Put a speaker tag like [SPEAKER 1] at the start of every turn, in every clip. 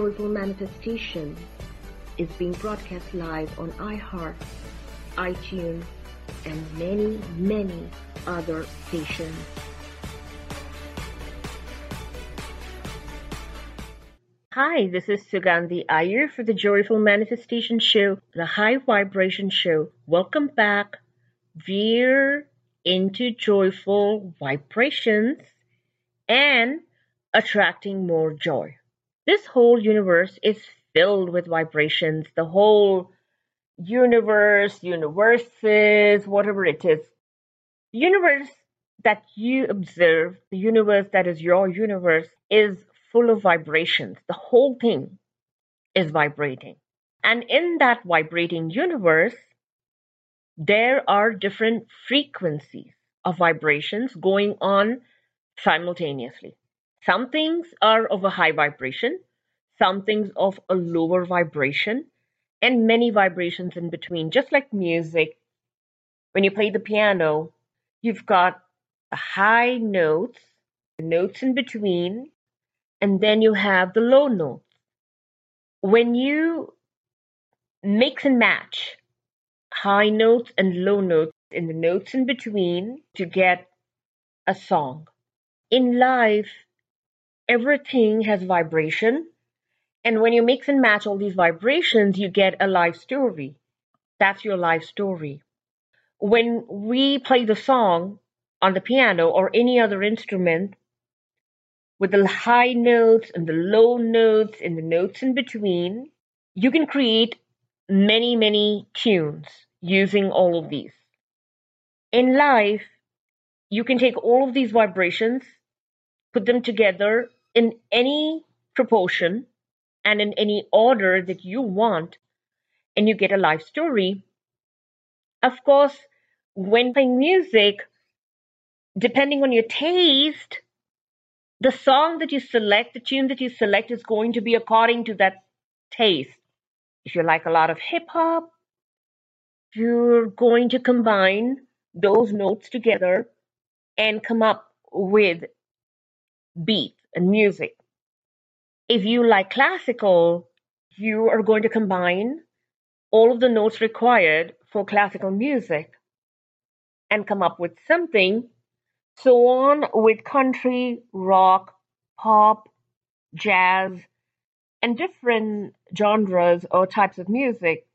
[SPEAKER 1] Joyful Manifestation is being broadcast live on iHeart, iTunes, and many, many other stations. Hi, this is Sugandhi Iyer for the Joyful Manifestation Show, the High Vibration Show. Welcome back. Veer into joyful vibrations and attracting more joy. This whole universe is filled with vibrations. The whole universe, universes, whatever it is. The universe that you observe, the universe that is your universe, is full of vibrations. The whole thing is vibrating. And in that vibrating universe, there are different frequencies of vibrations going on simultaneously. Some things are of a high vibration, some things of a lower vibration, and many vibrations in between. Just like music, when you play the piano, you've got the high notes, the notes in between, and then you have the low notes. When you mix and match high notes and low notes in the notes in between to get a song. In life, everything has vibration. And when you mix and match all these vibrations, you get a life story. That's your life story. When we play the song on the piano or any other instrument, with the high notes and the low notes and the notes in between, you can create many, many tunes using all of these. In life, you can take all of these vibrations, put them together in any proportion and in any order that you want, and you get a life story. Of course, when playing music, depending on your taste, the song that you select, the tune that you select is going to be according to that taste. If you like a lot of hip hop, you're going to combine those notes together and come up with beat and music. If you like classical, you are going to combine all of the notes required for classical music and come up with something so on with country, rock, pop, jazz, and different genres or types of music.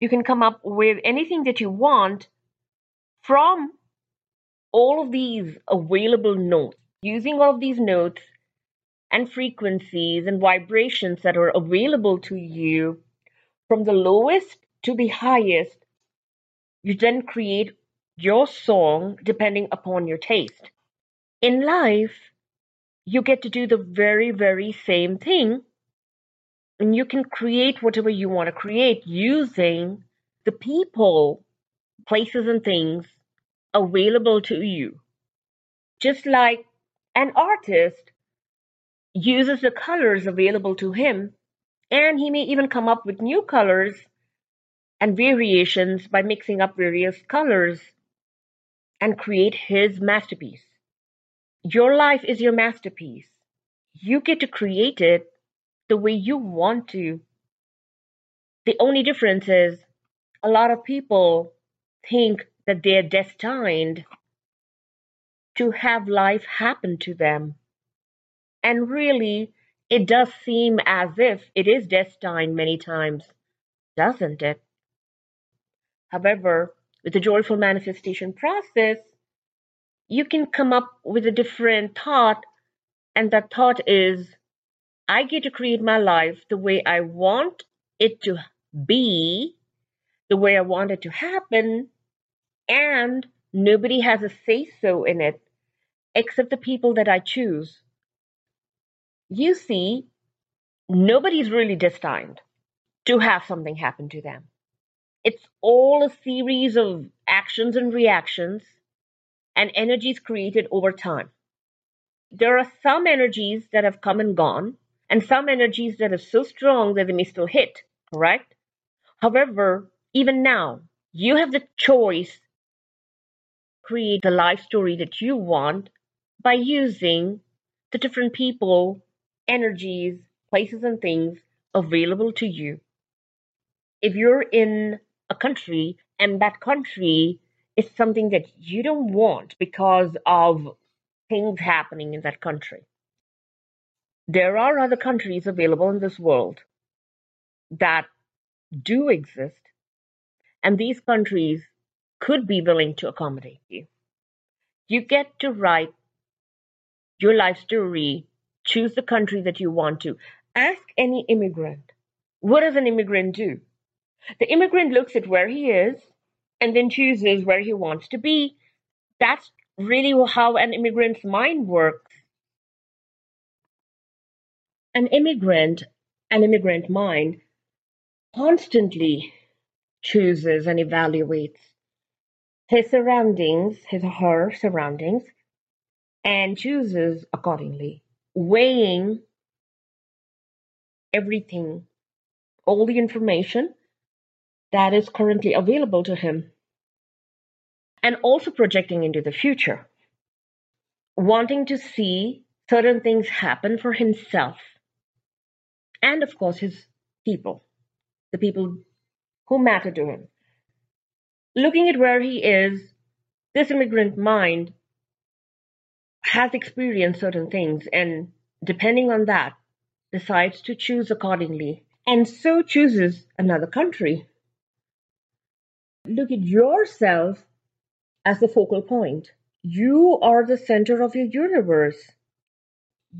[SPEAKER 1] You can come up with anything that you want from all of these available notes. Using all of these notes and frequencies and vibrations that are available to you from the lowest to the highest, you then create your song depending upon your taste. In life, you get to do the very, very same thing. And you can create whatever you want to create using the people, places, and things available to you. Just like an artist uses the colors available to him, and he may even come up with new colors and variations by mixing up various colors and create his masterpiece. Your life is your masterpiece. You get to create it the way you want to. The only difference is a lot of people think that they're destined to have life happen to them. And really, it does seem as if it is destined many times, doesn't it? However, with the joyful manifestation process, you can come up with a different thought, and that thought is I get to create my life the way I want it to be, the way I want it to happen, and nobody has a say so in it except the people that I choose. You see, nobody's really destined to have something happen to them. It's all a series of actions and reactions and energies created over time. There are some energies that have come and gone, and some energies that are so strong that they may still hit, correct? However, even now, you have the choice to create the life story that you want by using the different people, energies, places and things available to you. If you're in a country and that country is something that you don't want because of things happening in that country, there are other countries available in this world that do exist, and these countries could be willing to accommodate you. You get to write your life story, choose the country that you want to. Ask any immigrant, what does an immigrant do? The immigrant looks at where he is and then chooses where he wants to be. That's really how an immigrant's mind works. An immigrant, an immigrant mind, constantly chooses and evaluates his surroundings, his or her surroundings, and chooses accordingly, weighing everything, all the information that is currently available to him, and also projecting into the future, wanting to see certain things happen for himself, and of course, his people, the people who matter to him. Looking at where he is, this immigrant mind has experienced certain things and depending on that decides to choose accordingly and so chooses another country. Look at yourself as the focal point. You are the center of your universe.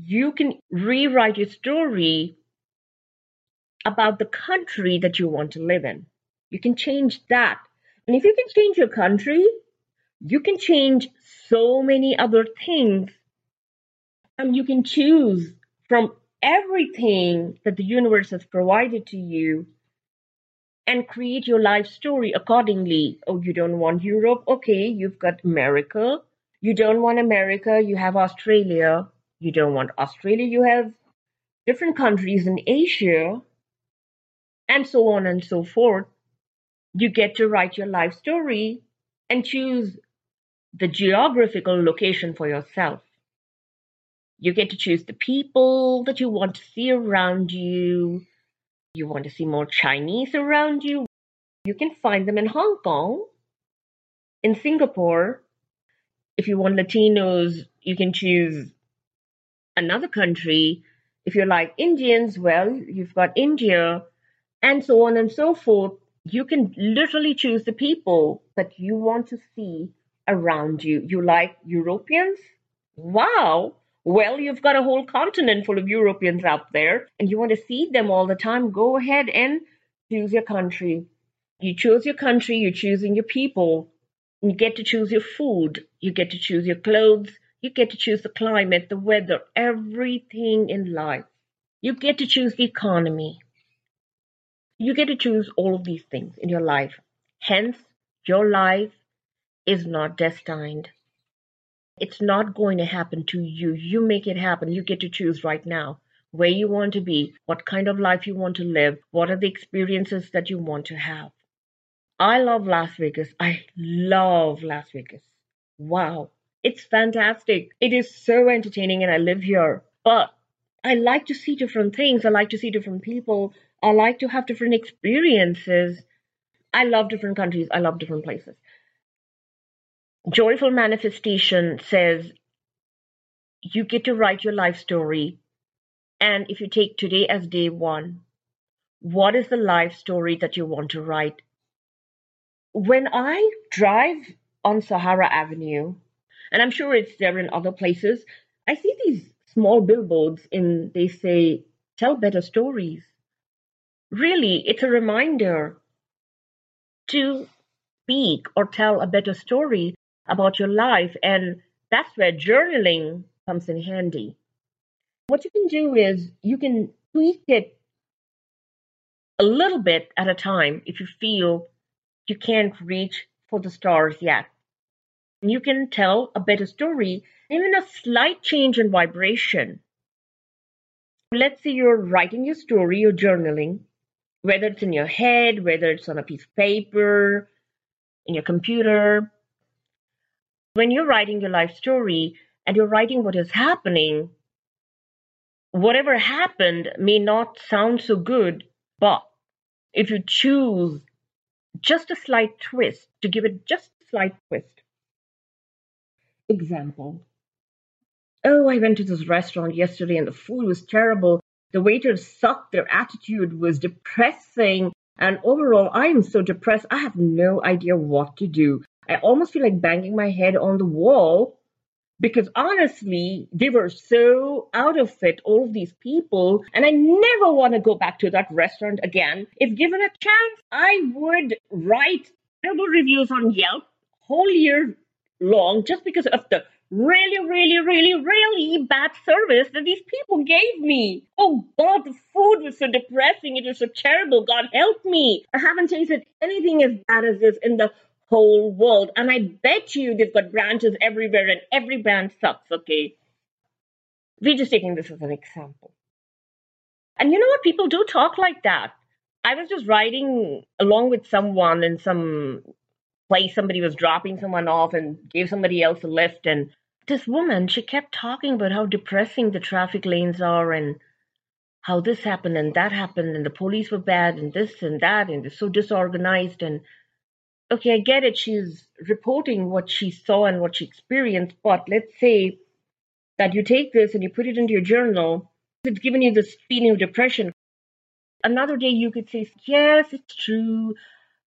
[SPEAKER 1] You can rewrite your story about the country that you want to live in. You can change that. And if you can change your country, you can change so many other things. And you can choose from everything that the universe has provided to you and create your life story accordingly. Oh, you don't want Europe? Okay, you've got America. You don't want America, you have Australia. You don't want Australia, you have different countries in Asia, and so on and so forth. You get to write your life story and choose the geographical location for yourself. You get to choose the people that you want to see around you. You want to see more Chinese around you. You can find them in Hong Kong, in Singapore. If you want Latinos, you can choose another country. If you like Indians, well, you've got India, and so on and so forth. You can literally choose the people that you want to see around you. You like Europeans? Wow! Well, you've got a whole continent full of Europeans out there, and you want to see them all the time. Go ahead and choose your country. You choose your country, you're choosing your people. You get to choose your food, you get to choose your clothes, you get to choose the climate, the weather, everything in life. You get to choose the economy. You get to choose all of these things in your life. Hence, your life is not destined. It's not going to happen to you. You make it happen. You get to choose right now where you want to be, what kind of life you want to live, what are the experiences that you want to have. I love Las Vegas. I love Las Vegas. Wow. It's fantastic. It is so entertaining and I live here. But I like to see different things. I like to see different people. I like to have different experiences. I love different countries. I love different places. Joyful Manifestation says you get to write your life story. And if you take today as day one, what is the life story that you want to write? When I drive on Sahara Avenue, and I'm sure it's there in other places, I see these small billboards in they say tell better stories. Really, it's a reminder to speak or tell a better story about your life. And that's where journaling comes in handy. What you can do is you can tweak it a little bit at a time if you feel you can't reach for the stars yet. You can tell a better story, even a slight change in vibration. Let's say you're writing your story, you're journaling, whether it's in your head, whether it's on a piece of paper, in your computer, when you're writing your life story and you're writing what is happening, whatever happened may not sound so good, but if you choose just a slight twist to give it just a slight twist. Example. Oh, I went to this restaurant yesterday and the food was terrible. The waiters sucked. Their attitude was depressing. And overall, I am so depressed. I have no idea what to do. I almost feel like banging my head on the wall because honestly, they were so out of it, all of these people, and I never want to go back to that restaurant again. If given a chance, I would write terrible reviews on Yelp whole year long just because of the really, really, really, really bad service that these people gave me. Oh God, the food was so depressing. It was so terrible. God help me. I haven't tasted anything as bad as this in the whole world. And I bet you they've got branches everywhere and every brand sucks, okay? We're just taking this as an example. And you know what? People do talk like that. I was just riding along with someone in some place, somebody was dropping someone off and gave somebody else a lift. And this woman, she kept talking about how depressing the traffic lanes are and how this happened and that happened and the police were bad and this and that and they're so disorganized and okay, I get it. She's reporting what she saw and what she experienced, but let's say that you take this and you put it into your journal, it's giving you this feeling of depression. Another day you could say, Yes, it's true.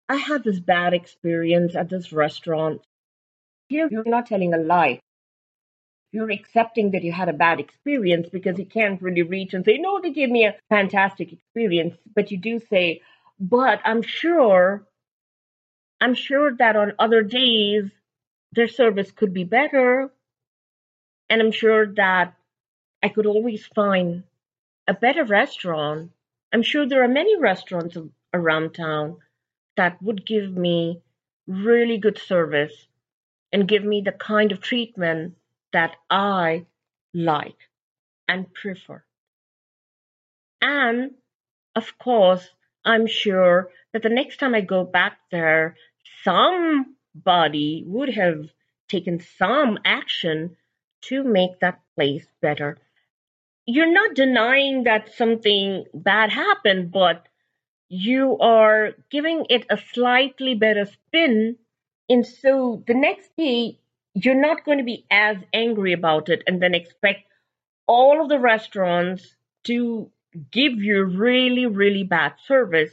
[SPEAKER 1] I had this bad experience at this restaurant. Here, you're not telling a lie. You're accepting that you had a bad experience because you can't really reach and say, No, they gave me a fantastic experience. But you do say, But I'm sure I'm sure that on other days their service could be better. And I'm sure that I could always find a better restaurant. I'm sure there are many restaurants around town that would give me really good service and give me the kind of treatment that I like and prefer. And of course, I'm sure that the next time I go back there, somebody would have taken some action to make that place better. You're not denying that something bad happened, but you are giving it a slightly better spin. And so the next day, you're not going to be as angry about it and then expect all of the restaurants to give you really, really bad service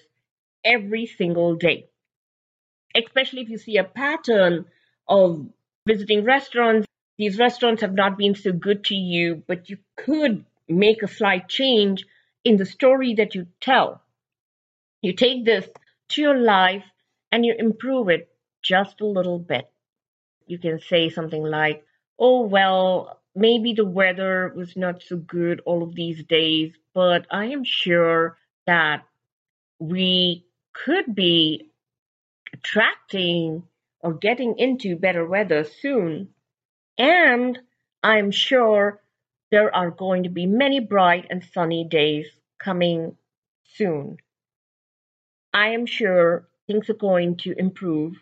[SPEAKER 1] every single day. Especially if you see a pattern of visiting restaurants, these restaurants have not been so good to you, but you could make a slight change in the story that you tell. You take this to your life and you improve it just a little bit. You can say something like, Oh, well, maybe the weather was not so good all of these days, but I am sure that we could be attracting or getting into better weather soon. And I'm sure there are going to be many bright and sunny days coming soon. I am sure things are going to improve.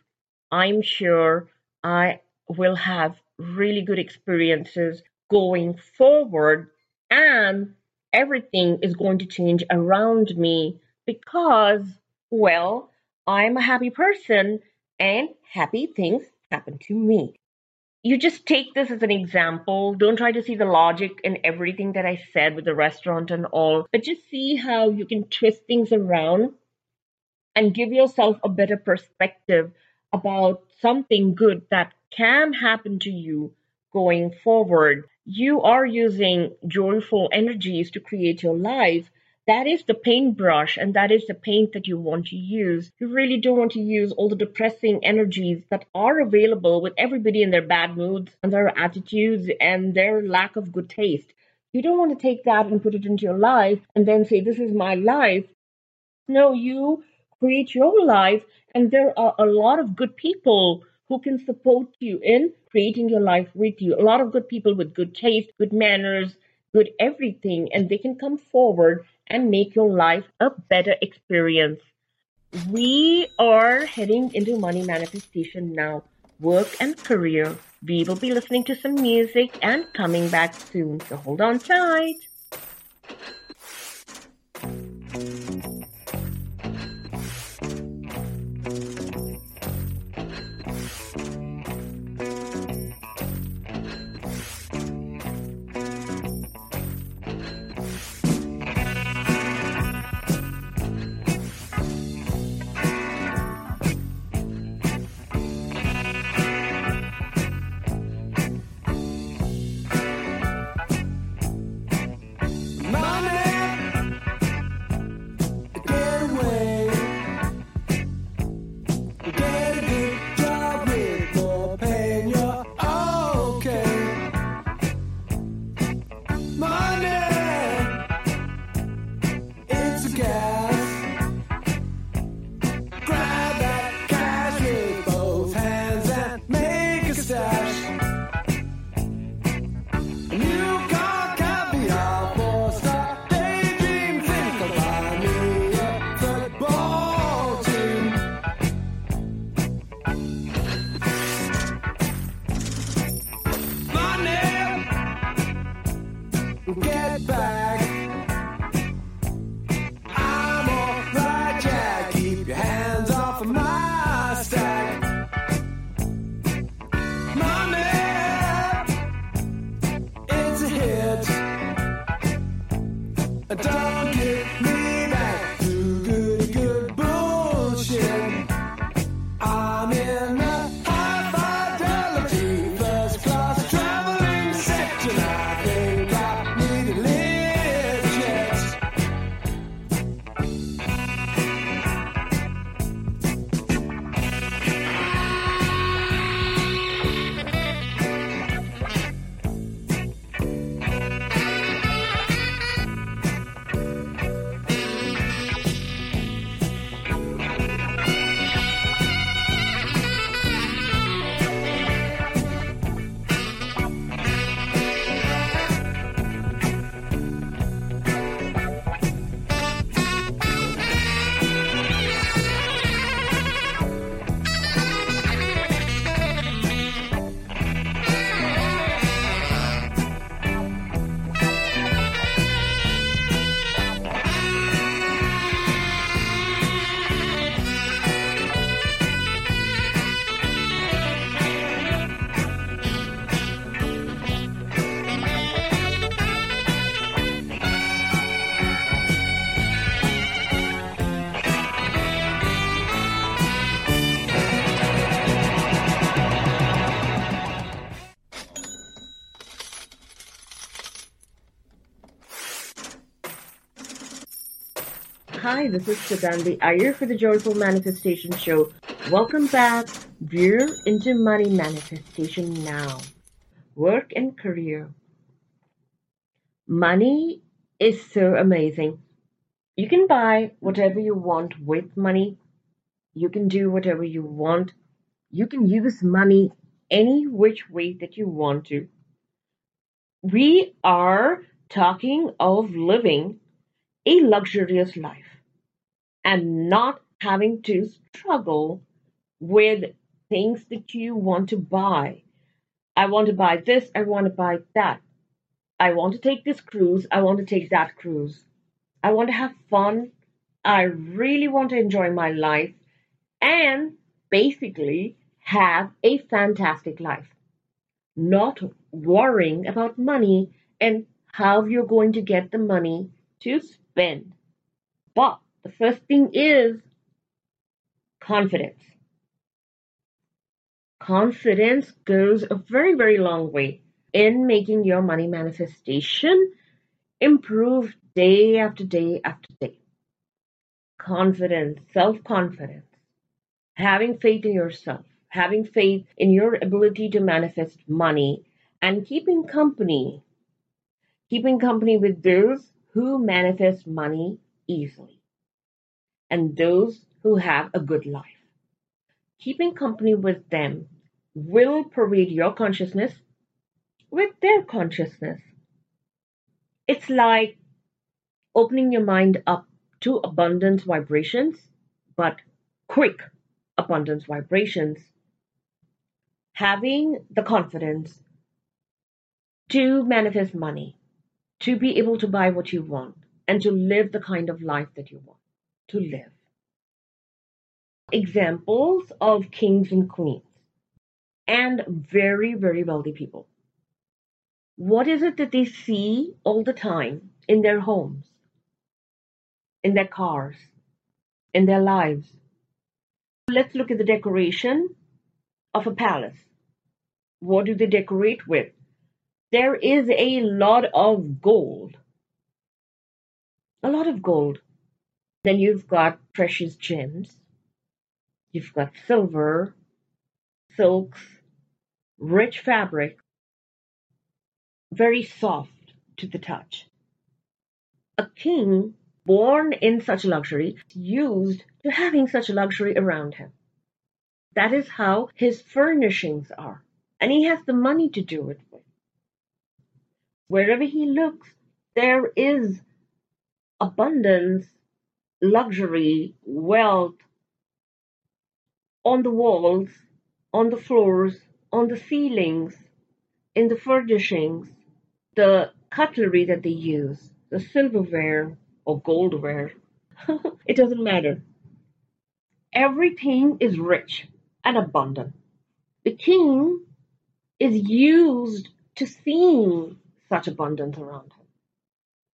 [SPEAKER 1] I'm sure I will have really good experiences going forward and everything is going to change around me because, well, I'm a happy person and happy things happen to me. You just take this as an example. Don't try to see the logic in everything that I said with the restaurant and all, but just see how you can twist things around and give yourself a better perspective about something good that can happen to you going forward. You are using joyful energies to create your life. That is the paintbrush and that is the paint that you want to use. You really don't want to use all the depressing energies that are available with everybody in their bad moods and their attitudes and their lack of good taste. You don't want to take that and put it into your life and then say, This is my life. No, you create your life, and there are a lot of good people who can support you in creating your life with you. A lot of good people with good taste, good manners, good everything, and they can come forward and make your life a better experience. We are heading into money manifestation now, work and career. We will be listening to some music and coming back soon, so hold on tight. Hi, this is Sugandhi Iyer for the Joyful Manifestation Show. Welcome back. We're into money manifestation now. Work and career. Money is so amazing. You can buy whatever you want with money. You can do whatever you want. You can use money any which way that you want to. We are talking of living a luxurious life and not having to struggle with things that you want to buy. I want to buy this, I want to buy that. I want to take this cruise, I want to take that cruise. I want to have fun. I really want to enjoy my life and basically have a fantastic life. Not worrying about money and how you're going to get the money to spend. But the first thing is confidence. Confidence goes a very, very long way in making your money manifestation improve day after day after day. Confidence, self confidence, having faith in yourself, having faith in your ability to manifest money, and keeping company, keeping company with those who manifest money easily and those who have a good life. Keeping company with them will pervade your consciousness with their consciousness. It's like opening your mind up to abundance vibrations, but quick abundance vibrations. Having the confidence to manifest money, to be able to buy what you want, and to live the kind of life that you want to live. Examples of kings and queens and very, very wealthy people. What is it that they see all the time in their homes, in their cars, in their lives? Let's look at the decoration of a palace. What do they decorate with? There is a lot of gold. A lot of gold. Then you've got precious gems. You've got silver, silks, rich fabric, very soft to the touch. A king born in such luxury used to having such luxury around him. That is how his furnishings are. And he has the money to do it with. Wherever he looks, there is abundance, luxury, wealth on the walls, on the floors, on the ceilings, in the furnishings, the cutlery that they use, the silverware or goldware, it doesn't matter. Everything is rich and abundant. The king is used to seeing such abundance around him.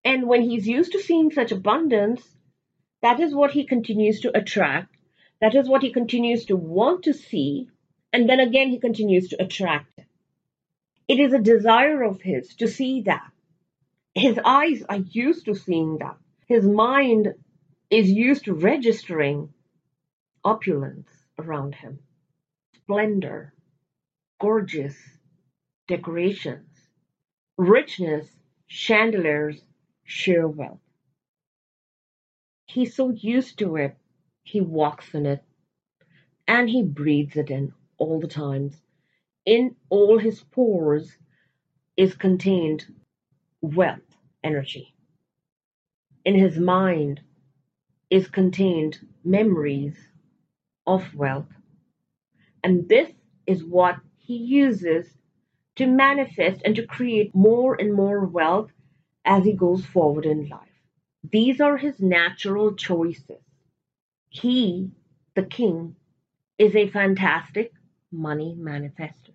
[SPEAKER 1] And when he's used to seeing such abundance, that is what he continues to attract. That is what he continues to want to see. And then again, he continues to attract it. Is a desire of his to see that. His eyes are used to seeing that. His mind is used to registering opulence around him, splendor, gorgeous decorations, richness, chandeliers, sheer wealth. He's so used to it, he walks in it and he breathes it in all the times. In all his pores is contained wealth energy. In his mind is contained memories of wealth. And this is what he uses to manifest and to create more and more wealth as he goes forward in life. These are his natural choices. He, the king, is a fantastic money manifester.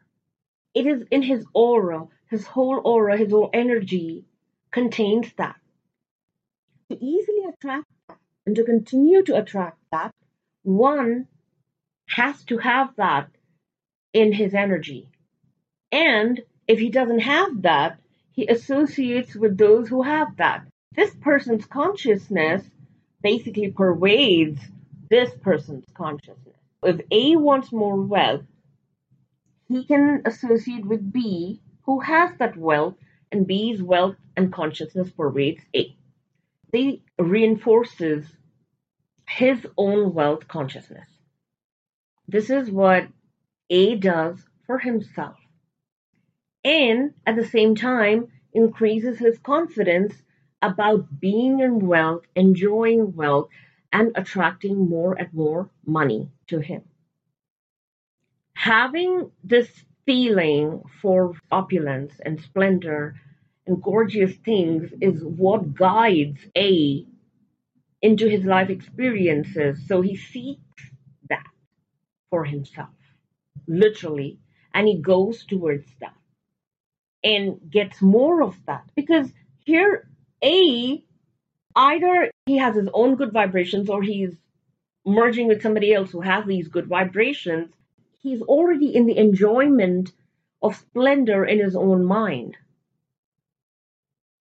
[SPEAKER 1] It is in his aura, his whole aura, his whole energy contains that. To easily attract that and to continue to attract that, one has to have that in his energy. And if he doesn't have that, he associates with those who have that. This person's consciousness basically pervades this person's consciousness. If A wants more wealth, he can associate with B who has that wealth, and B's wealth and consciousness pervades A. Reinforces his own wealth consciousness. This is what A does for himself. And at the same time, increases his confidence about being in wealth, enjoying wealth, and attracting more and more money to him. Having this feeling for opulence and splendor and gorgeous things is what guides A into his life experiences. So he seeks that for himself, literally, and he goes towards that and gets more of that. Because here, A, either he has his own good vibrations or he's merging with somebody else who has these good vibrations. He's already in the enjoyment of splendor in his own mind.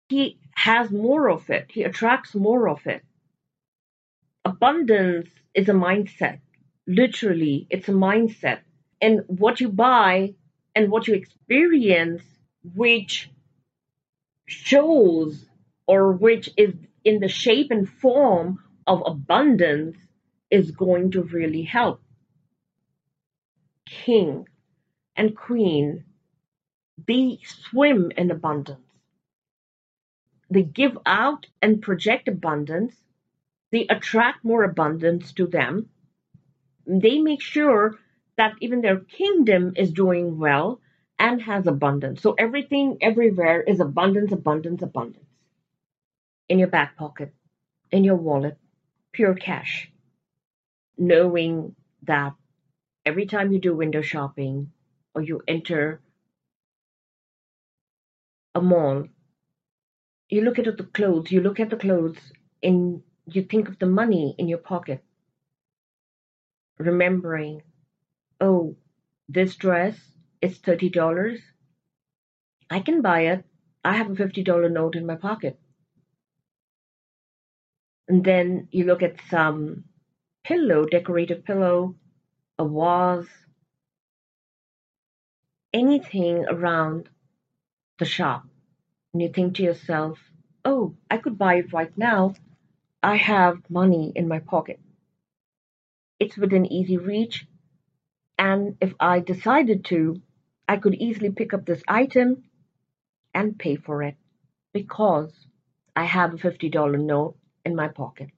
[SPEAKER 1] He has more of it, he attracts more of it. Abundance is a mindset. Literally, it's a mindset. And what you buy and what you experience, which shows or which is in the shape and form of abundance, is going to really help. King and queen, they swim in abundance. They give out and project abundance they attract more abundance to them. They make sure that even their kingdom is doing well and has abundance. So everything everywhere is abundance, abundance, abundance. In your back pocket, in your wallet, pure cash. Knowing that every time you do window shopping or you enter a mall, you look at the clothes, you look at the clothes and you think of the money in your pocket, remembering, oh, this dress is $30. I can buy it. I have a $50 note in my pocket. And then you look at some pillow, decorative pillow, a vase, anything around the shop. And you think to yourself, oh, I could buy it right now I have money in my pocket. It's within easy reach, and if I decided to, I could easily pick up this item and pay for it because I have a $50 note in my pocket,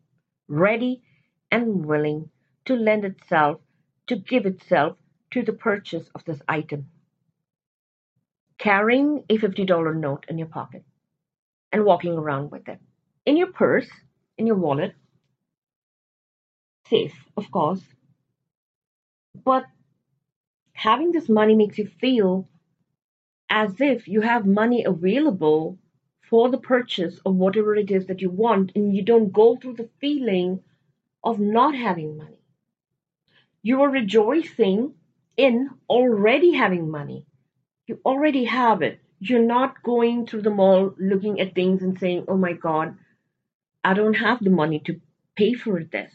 [SPEAKER 1] ready and willing to lend itself, to give itself to the purchase of this item. Carrying a $50 note in your pocket and walking around with it in your purse, in your wallet, safe, of course. But having this money makes you feel as if you have money available for the purchase of whatever it is that you want, and you don't go through the feeling of not having money. You are rejoicing in already having money. You already have it. You're not going through the mall looking at things and saying, oh my God, I don't have the money to pay for this.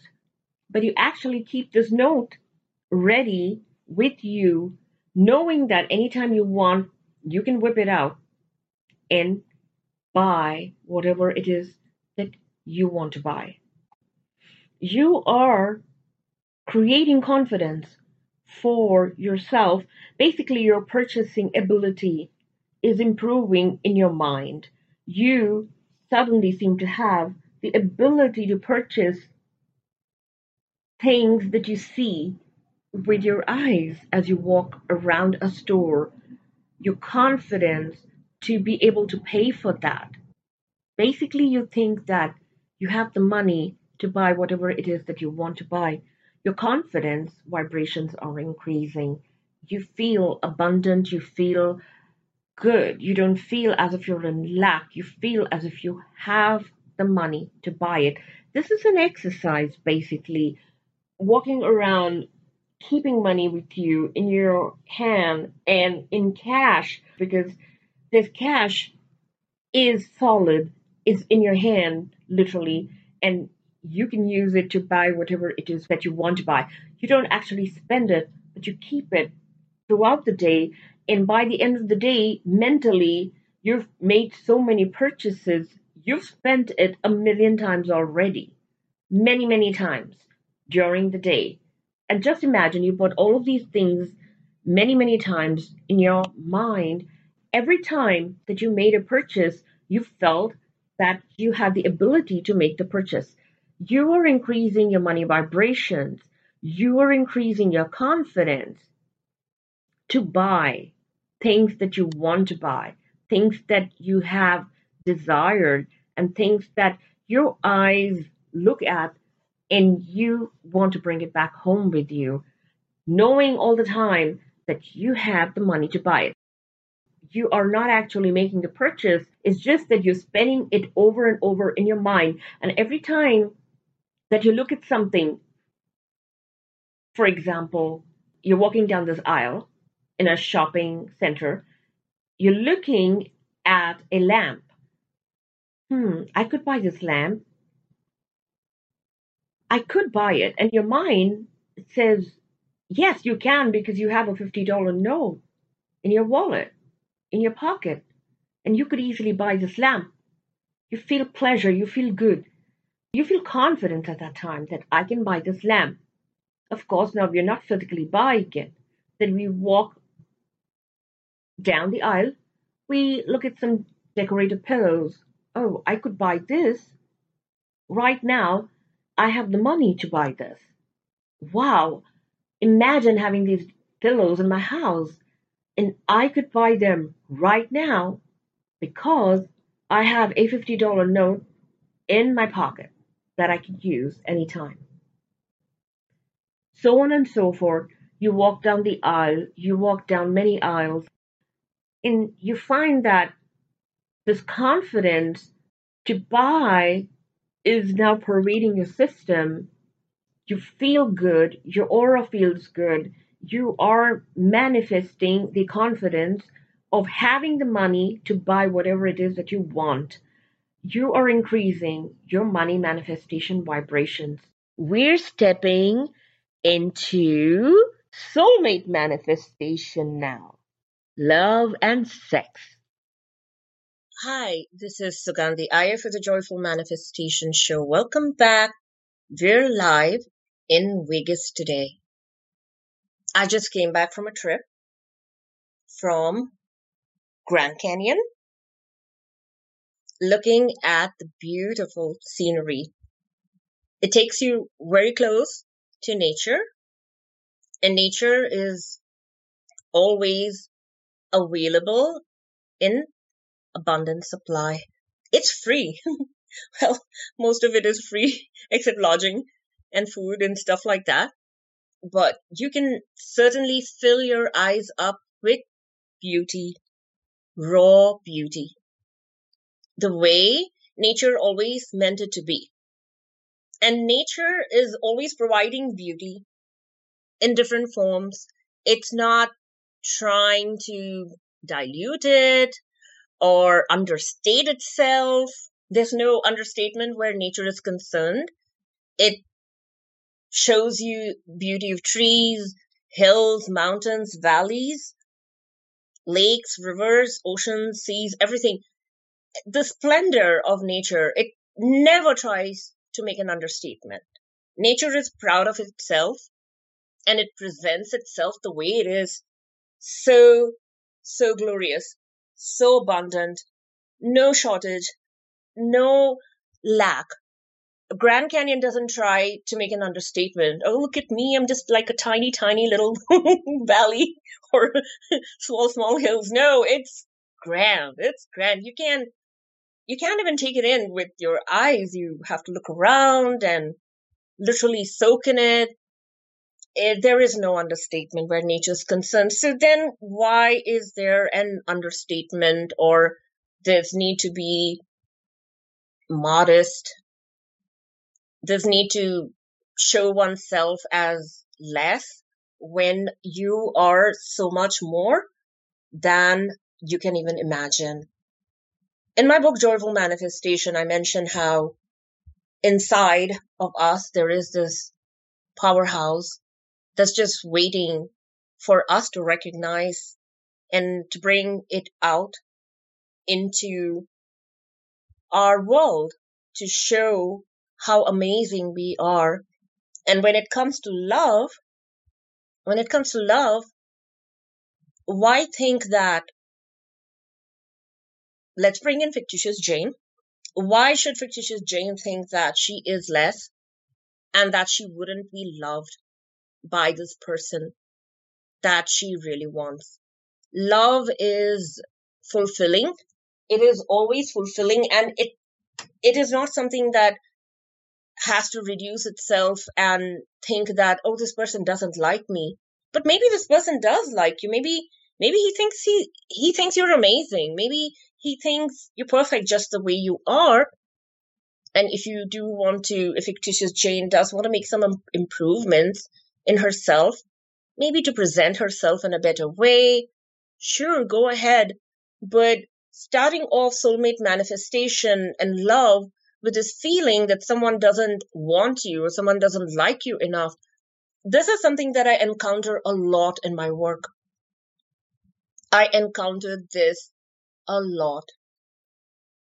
[SPEAKER 1] But you actually keep this note ready with you, knowing that anytime you want, you can whip it out and buy whatever it is that you want to buy. You are creating confidence for yourself. Basically, your purchasing ability is improving in your mind. You suddenly seem to have the ability to purchase things that you see with your eyes as you walk around a store, your confidence to be able to pay for that. Basically, you think that you have the money to buy whatever it is that you want to buy. Your confidence vibrations are increasing. You feel abundant. You feel good. You don't feel as if you're in lack. You feel as if you have the money to buy it. This is an exercise, basically, walking around keeping money with you in your hand and in cash because this cash is solid, it's in your hand literally, and you can use it to buy whatever it is that you want to buy. You don't actually spend it, but you keep it throughout the day. And by the end of the day, mentally, you've made so many purchases, you've spent it a million times already. Many, many times during the day. And just imagine you bought all of these things many, many times in your mind. Every time that you made a purchase, you felt that you had the ability to make the purchase. You are increasing your money vibrations. You are increasing your confidence to buy things that you want to buy, things that you have desired, and things that your eyes look at and you want to bring it back home with you, knowing all the time that you have the money to buy it. You are not actually making the purchase, it's just that you're spending it over and over in your mind. And every time that you look at something, for example, you're walking down this aisle in a shopping center, you're looking at a lamp. Hmm, I could buy this lamp I could buy it. And your mind says, yes, you can because you have a $50 note in your wallet, in your pocket, and you could easily buy this lamp. You feel pleasure, you feel good. You feel confident at that time that I can buy this lamp. Of course, now we're not physically buying it. Then we walk down the aisle, we look at some decorated pillows. Oh, I could buy this right now I have the money to buy this. Wow. Imagine having these pillows in my house and I could buy them right now because I have a $50 note in my pocket that I can use anytime. So on and so forth. You walk down the aisle, you walk down many aisles, and you find that this confidence to buy is now pervading your system, you feel good, your aura feels good, you are manifesting the confidence of having the money to buy whatever it is that you want. You are increasing your money manifestation vibrations. We're stepping into soulmate manifestation now. Love and sex. Hi, this is Sugandhi Iyer for the Joyful Manifestation Show. Welcome back. We're live in Vegas today. I just came back from a trip from Grand Canyon, looking at the beautiful scenery. It takes you very close to nature, and nature is always available in abundant supply. it's free. well, most of it is free, except lodging and food and stuff like that. But you can certainly fill your eyes up with beauty, raw beauty. The way nature always meant it to be. And nature is always providing beauty in different forms. It's not trying to dilute it or understate itself. There's no understatement where nature is concerned. It shows you beauty of trees, hills, mountains, valleys, lakes, rivers, oceans, seas, everything. The splendor of nature, it never tries to make an understatement. Nature is proud of itself and it presents itself the way it is. So, so glorious, so abundant, no shortage, no lack. Grand Canyon doesn't try to make an understatement. Oh, look at me. I'm just like a tiny, tiny little valley or small, small hills. No, it's grand. It's grand. You can't, you can't even take it in with your eyes. You have to look around and literally soak in it. it there is no understatement where nature is concerned. So then why is there an understatement or there's need to be modest does need to show oneself as less when you are so much more than you can even imagine. In my book, Joyful Manifestation, I mentioned how inside of us there is this powerhouse that's just waiting for us to recognize and to bring it out into our world to show how amazing we are. And when it comes to love, when it comes to love, why think that? Let's bring in fictitious Jane. Why should fictitious Jane think that she is less and that she wouldn't be loved by this person that she really wants? Love is fulfilling. It is always fulfilling and it it is not something that has to reduce itself and think that, oh, this person doesn't like me. But maybe this person does like you. Maybe, maybe he thinks he, he thinks you're amazing. Maybe he thinks you're perfect just the way you are. And if you do want to, if fictitious Jane does want to make some improvements in herself, maybe to present herself in a better way, sure, go ahead. But starting off soulmate manifestation and love with this feeling that someone doesn't want you or someone doesn't like you enough, this is something that I encounter a lot in my work. I encountered this a lot.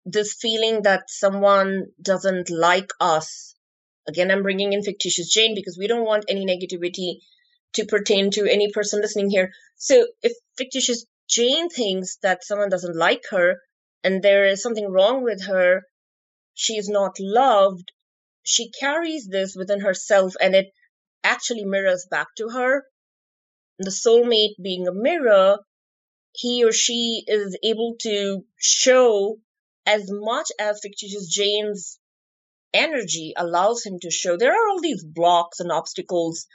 [SPEAKER 1] This feeling that someone doesn't like us. Again, I'm bringing in fictitious Jane because we don't want any negativity to pertain to any person listening here. So if fictitious Jane thinks that someone doesn't like her and there is something wrong with her, she is not loved, she carries this within herself and it actually mirrors back to her. The soulmate being a mirror, he or she is able to show as much as fictitious Jane's energy allows him to show. There are all these blocks and obstacles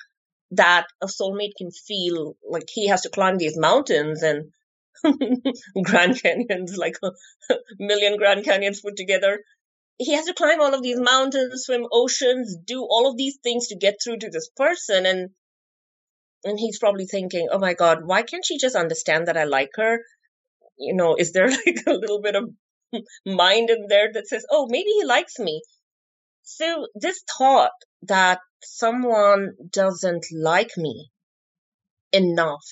[SPEAKER 1] that a soulmate can feel like he has to climb these mountains and Grand Canyons, like a million Grand Canyons put together he has to climb all of these mountains, swim oceans, do all of these things to get through to this person and and he's probably thinking, "Oh my god, why can't she just understand that I like her?" You know, is there like a little bit of mind in there that says, "Oh, maybe he likes me." So this thought that someone doesn't like me enough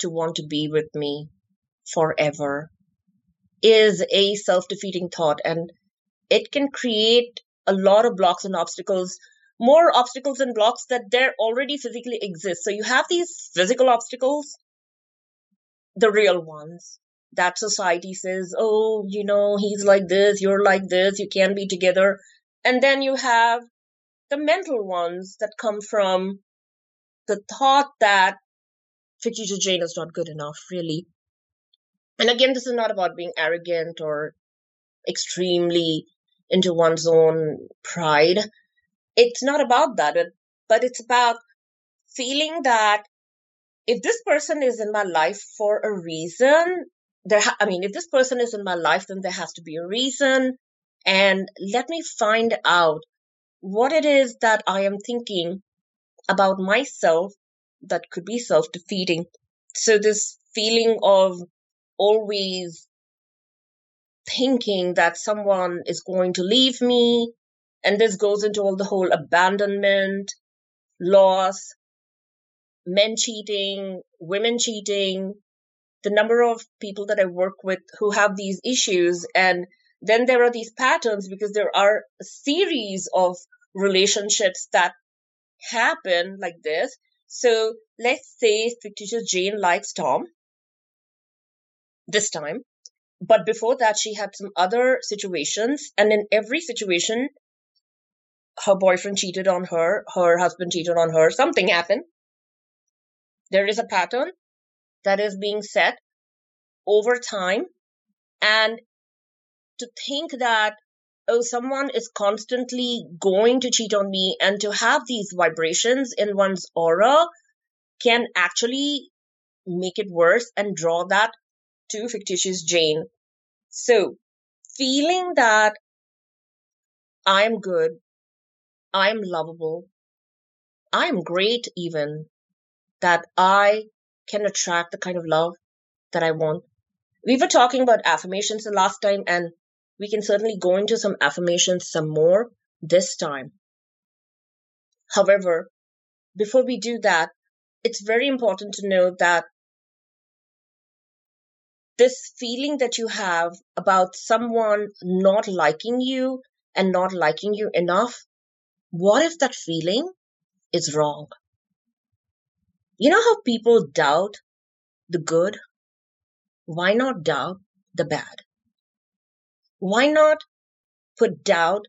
[SPEAKER 1] to want to be with me forever is a self-defeating thought and it can create a lot of blocks and obstacles, more obstacles and blocks that there already physically exist. So you have these physical obstacles, the real ones that society says, oh, you know, he's like this, you're like this, you can't be together. And then you have the mental ones that come from the thought that fictitious Jane is not good enough, really. And again, this is not about being arrogant or extremely into one's own pride. It's not about that, but- it's about feeling that if this person is in my life for a reason, there, ha- I mean, if this person is in my life, then there has to be a reason. And let me find out what it is that I am thinking about myself that could be self defeating. So, this feeling of always thinking that someone is going to leave me, and this goes into all the whole abandonment, loss, men cheating, women cheating, the number of people that I work with who have these issues. And then there are these patterns because there are a series of relationships that happen like this. So let's say fictitious Jane likes Tom this time. But before that, she had some other situations. And in every situation, her boyfriend cheated on her, her husband cheated on her, something happened. There is a pattern that is being set over time. And to think that, oh, someone is constantly going to cheat on me and to have these vibrations in one's aura can actually make it worse and draw that to fictitious Jane. So, feeling that I'm good, I'm lovable, I'm great, even that I can attract the kind of love that I want. We were talking about affirmations the last time, and we can certainly go into some affirmations some more this time. However, before we do that, it's very important to know that this feeling that you have about someone not liking you and not liking you enough, what if that feeling is wrong? You know how people doubt the good? Why not doubt the bad? Why not put doubt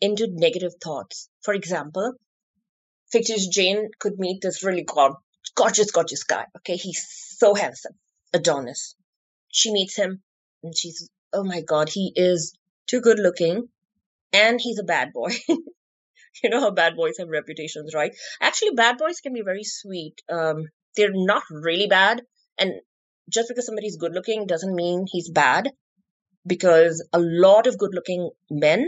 [SPEAKER 1] into negative thoughts? For example, fictitious Jane could meet this really gorgeous, gorgeous guy. Okay, he's so handsome, Adonis. She meets him and she's, oh my god, he is too good looking and he's a bad boy. you know how bad boys have reputations, right? Actually, bad boys can be very sweet. Um, they're not really bad, and just because somebody's good looking doesn't mean he's bad. Because a lot of good looking men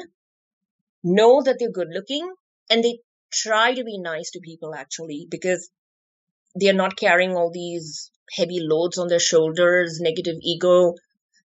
[SPEAKER 1] know that they're good looking and they try to be nice to people actually because they're not carrying all these heavy loads on their shoulders, negative ego.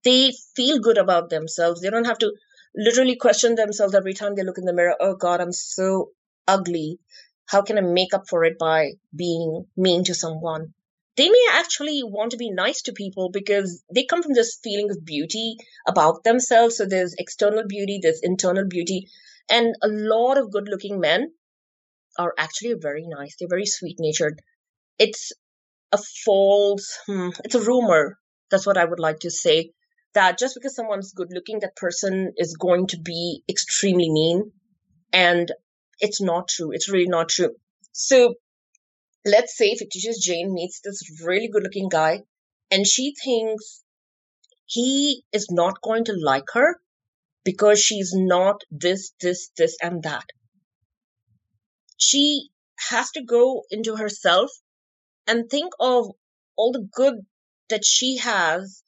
[SPEAKER 1] They feel good about themselves. They don't have to literally question themselves every time they look in the mirror. Oh God, I'm so ugly. How can I make up for it by being mean to someone? They may actually want to be nice to people because they come from this feeling of beauty about themselves. So there's external beauty, there's internal beauty. And a lot of good looking men are actually very nice. They're very sweet natured. It's a false, hmm, it's a rumor. That's what I would like to say. That just because someone's good looking, that person is going to be extremely mean. And it's not true. It's really not true. So let's say fictitious Jane meets this really good looking guy and she thinks he is not going to like her because she's not this, this, this, and that. She has to go into herself and think of all the good that she has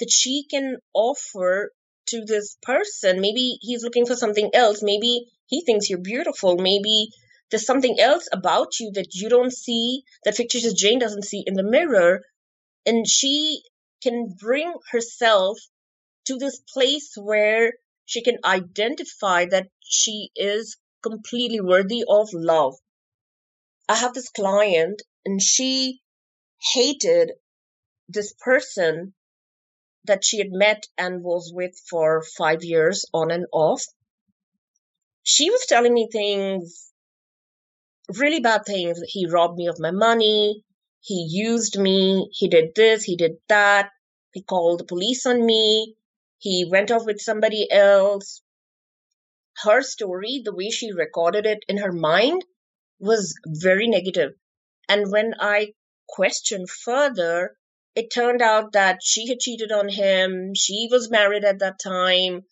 [SPEAKER 1] that she can offer to this person. Maybe he's looking for something else. Maybe he thinks you're beautiful. Maybe there's something else about you that you don't see, that fictitious Jane doesn't see in the mirror. And she can bring herself to this place where she can identify that she is completely worthy of love. I have this client and she hated this person that she had met and was with for five years on and off. She was telling me things, really bad things. He robbed me of my money. He used me. He did this. He did that. He called the police on me. He went off with somebody else. Her story, the way she recorded it in her mind, was very negative. And when I questioned further, it turned out that she had cheated on him. She was married at that time.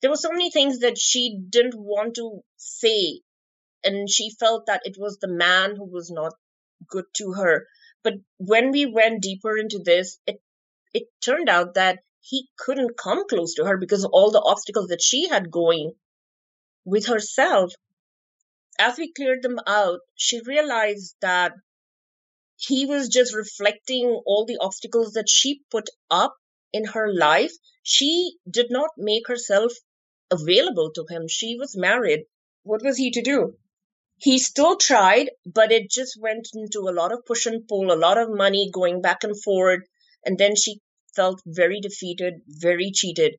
[SPEAKER 1] there were so many things that she didn't want to say and she felt that it was the man who was not good to her but when we went deeper into this it it turned out that he couldn't come close to her because of all the obstacles that she had going with herself as we cleared them out she realized that he was just reflecting all the obstacles that she put up in her life she did not make herself available to him she was married what was he to do he still tried, but it just went into a lot of push and pull, a lot of money going back and forth. And then she felt very defeated, very cheated.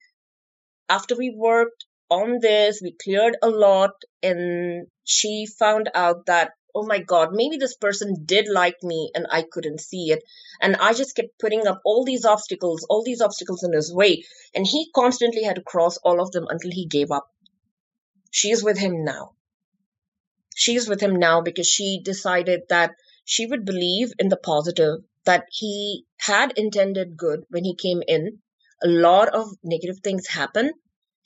[SPEAKER 1] After we worked on this, we cleared a lot, and she found out that, oh my God, maybe this person did like me and I couldn't see it. And I just kept putting up all these obstacles, all these obstacles in his way. And he constantly had to cross all of them until he gave up. She is with him now she's with him now because she decided that she would believe in the positive, that he had intended good when he came in. A lot of negative things happened.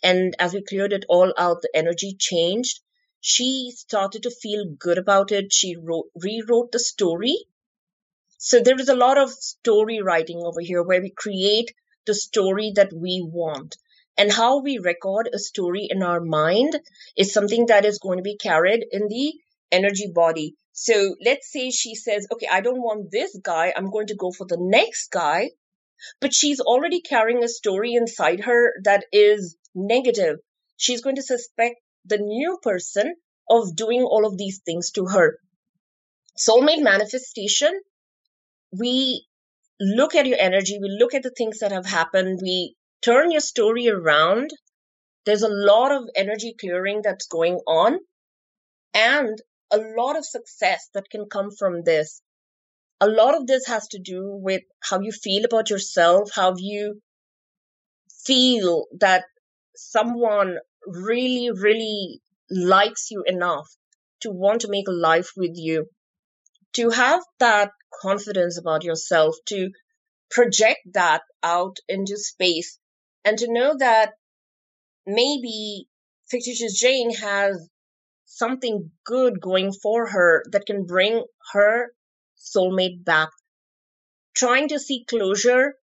[SPEAKER 1] And as we cleared it all out, the energy changed. She started to feel good about it. She wrote, rewrote the story. So there is a lot of story writing over here where we create the story that we want and how we record a story in our mind is something that is going to be carried in the energy body. So let's say she says, okay, I don't want this guy. I'm going to go for the next guy. But she's already carrying a story inside her that is negative. She's going to suspect the new person of doing all of these things to her. Soulmate manifestation, we look at your energy, we look at the things that have happened, we turn your story around. There's a lot of energy clearing that's going on and a lot of success that can come from this. A lot of this has to do with how you feel about yourself, how you feel that someone really, really likes you enough to want to make a life with you, to have that confidence about yourself, to project that out into space and to know that maybe fictitious Jane has something good going for her that can bring her soulmate back. Trying to seek closure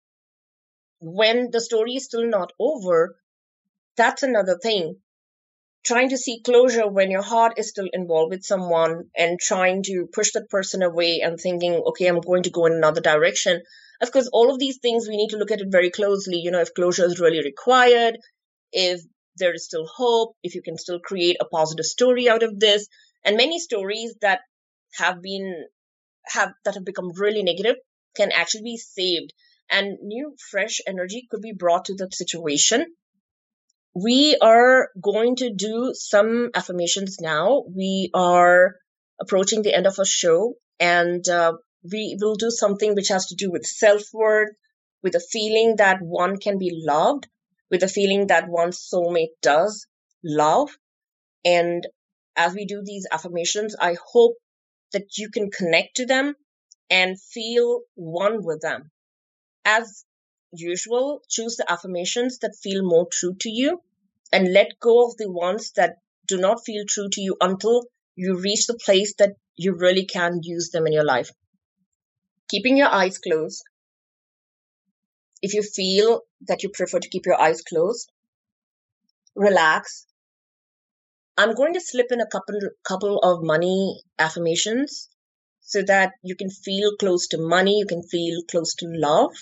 [SPEAKER 1] when the story is still not over, that's another thing. Trying to seek closure when your heart is still involved with someone and trying to push that person away and thinking, okay, I'm going to go in another direction of course, all of these things we need to look at it very closely. You know, if closure is really required, if there is still hope, if you can still create a positive story out of this, and many stories that have been have that have become really negative can actually be saved and new fresh energy could be brought to that situation we are going to do some affirmations now we are approaching the end of our show and uh, we will do something which has to do with self-worth, with a feeling that one can be loved, with a feeling that one's soulmate does love. And as we do these affirmations, I hope that you can connect to them and feel one with them. As usual, choose the affirmations that feel more true to you and let go of the ones that do not feel true to you until you reach the place that you really can use them in your life keeping your eyes closed. If you feel that you prefer to keep your eyes closed, relax. I'm going to slip in a couple couple of money affirmations so that you can feel close to money, you can feel close to love.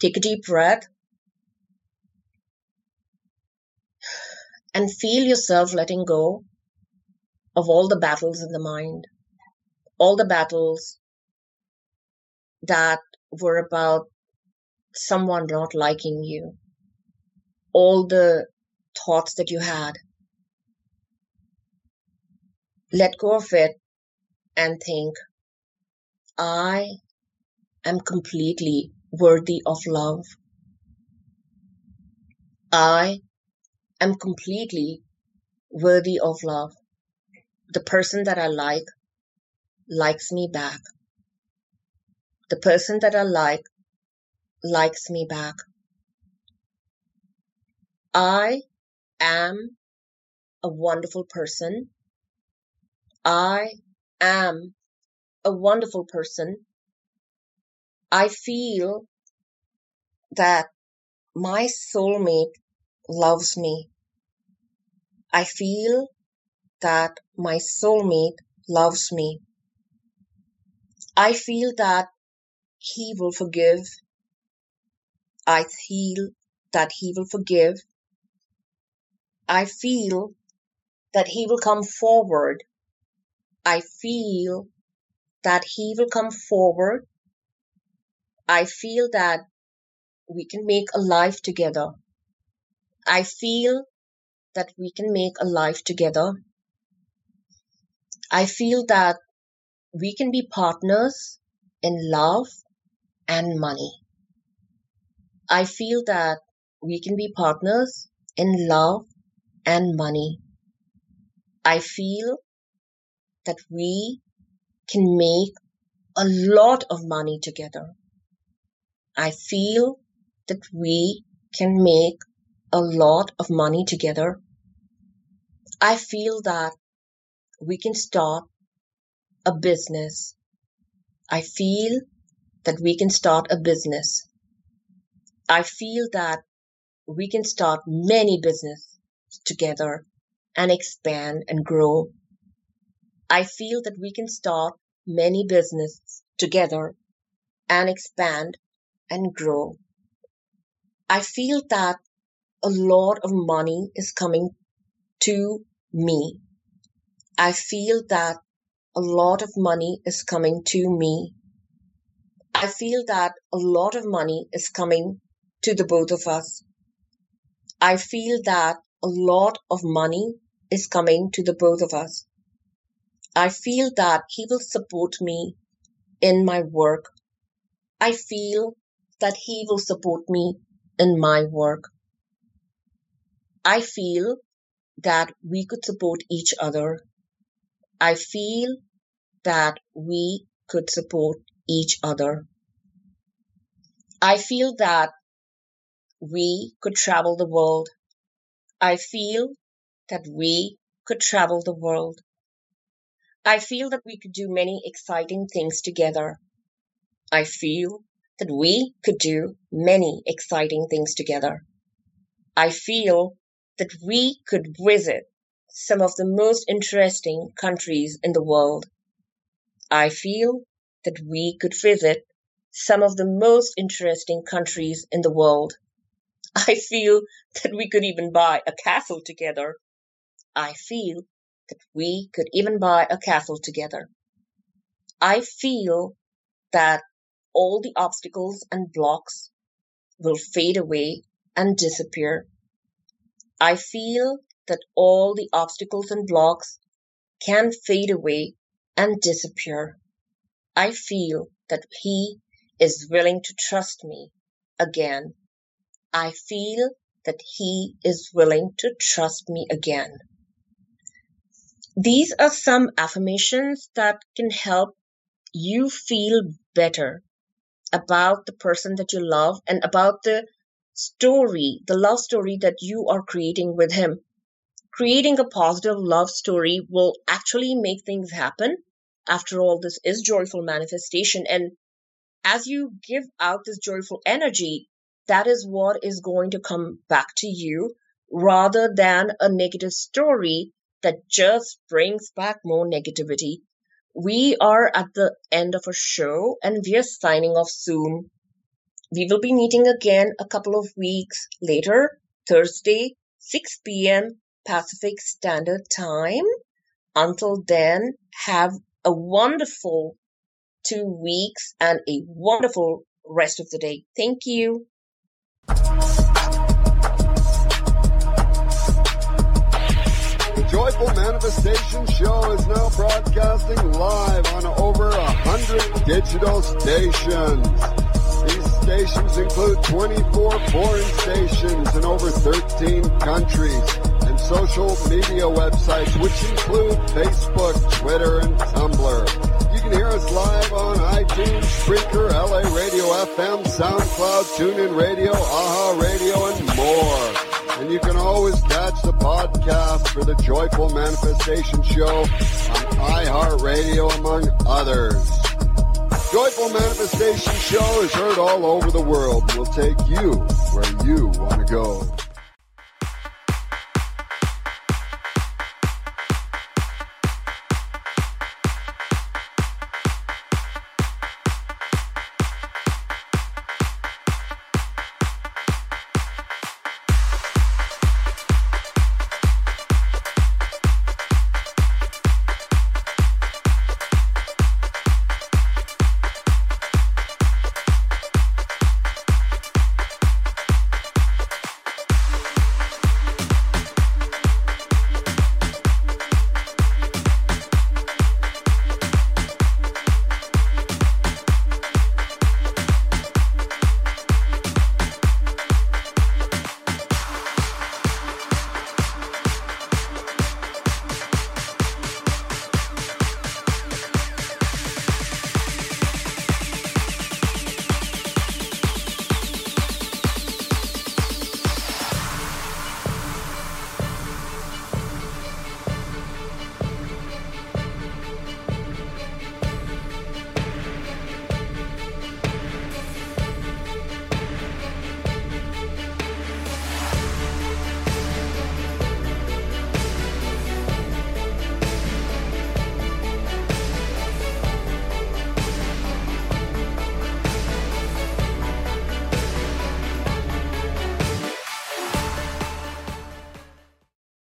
[SPEAKER 1] Take a deep breath and feel yourself letting go of all the battles in the mind, all the battles that were about someone not liking you, all the thoughts that you had. Let go of it and think, I am completely worthy of love. I am completely worthy of love. The person that I like likes me back. The person that I like likes me back. I am a wonderful person. I am a wonderful person. I feel that my soulmate loves me. I feel that my soulmate loves me. I feel that he will forgive. I feel that he will forgive. I feel that he will come forward. I feel that he will come forward. I feel that we can make a life together. I feel that we can make a life together. I feel that we can be partners in love and money. I feel that we can be partners in love and money. I feel that we can make a lot of money together. I feel that we can make a lot of money together. I feel that we can start a business. I feel that we can start a business. I feel that we can start many businesses together and expand and grow. I feel that we can start many businesses together and expand and grow. I feel that a lot of money is coming to me. I feel that a lot of money is coming to me. I feel that a lot of money is coming to the both of us. I feel that a lot of money is coming to the both of us. I feel that he will support me in my work. I feel that he will support me in my work. I feel that we could support each other. I feel that we could support each other. I feel that we could travel the world. I feel that we could travel the world. I feel that we could do many exciting things together. I feel that we could do many exciting things together. I feel that we could visit some of the most interesting countries in the world. I feel that we could visit some of the most interesting countries in the world. I feel that we could even buy a castle together. I feel that we could even buy a castle together. I feel that all the obstacles and blocks will fade away and disappear. I feel that all the obstacles and blocks can fade away and disappear. I feel that he is willing to trust me again. I feel that he is willing to trust me again. These are some affirmations that can help you feel better about the person that you love and about the story, the love story that you are creating with him. Creating a positive love story will actually make things happen. After all, this is joyful manifestation. And as you give out this joyful energy, that is what is going to come back to you rather than a negative story that just brings back more negativity we are at the end of our show and we are signing off soon. We will be meeting again a couple of weeks later, Thursday, 6 p.m. Pacific Standard Time. Until then, have a wonderful two weeks and a wonderful rest of the day. Thank you.
[SPEAKER 2] Joyful Manifestation Show is now broadcasting live on over a hundred digital stations. These stations include 24 foreign stations in over 13 countries and social media websites which include Facebook, Twitter, and Tumblr. You can hear us live on iTunes, Spreaker, LA Radio FM, SoundCloud, TuneIn Radio, AHA Radio, and more. And you can always catch the podcast for the Joyful Manifestation Show on iHeartRadio, among others. Joyful Manifestation Show is heard all over the world. We'll take you where you want to go.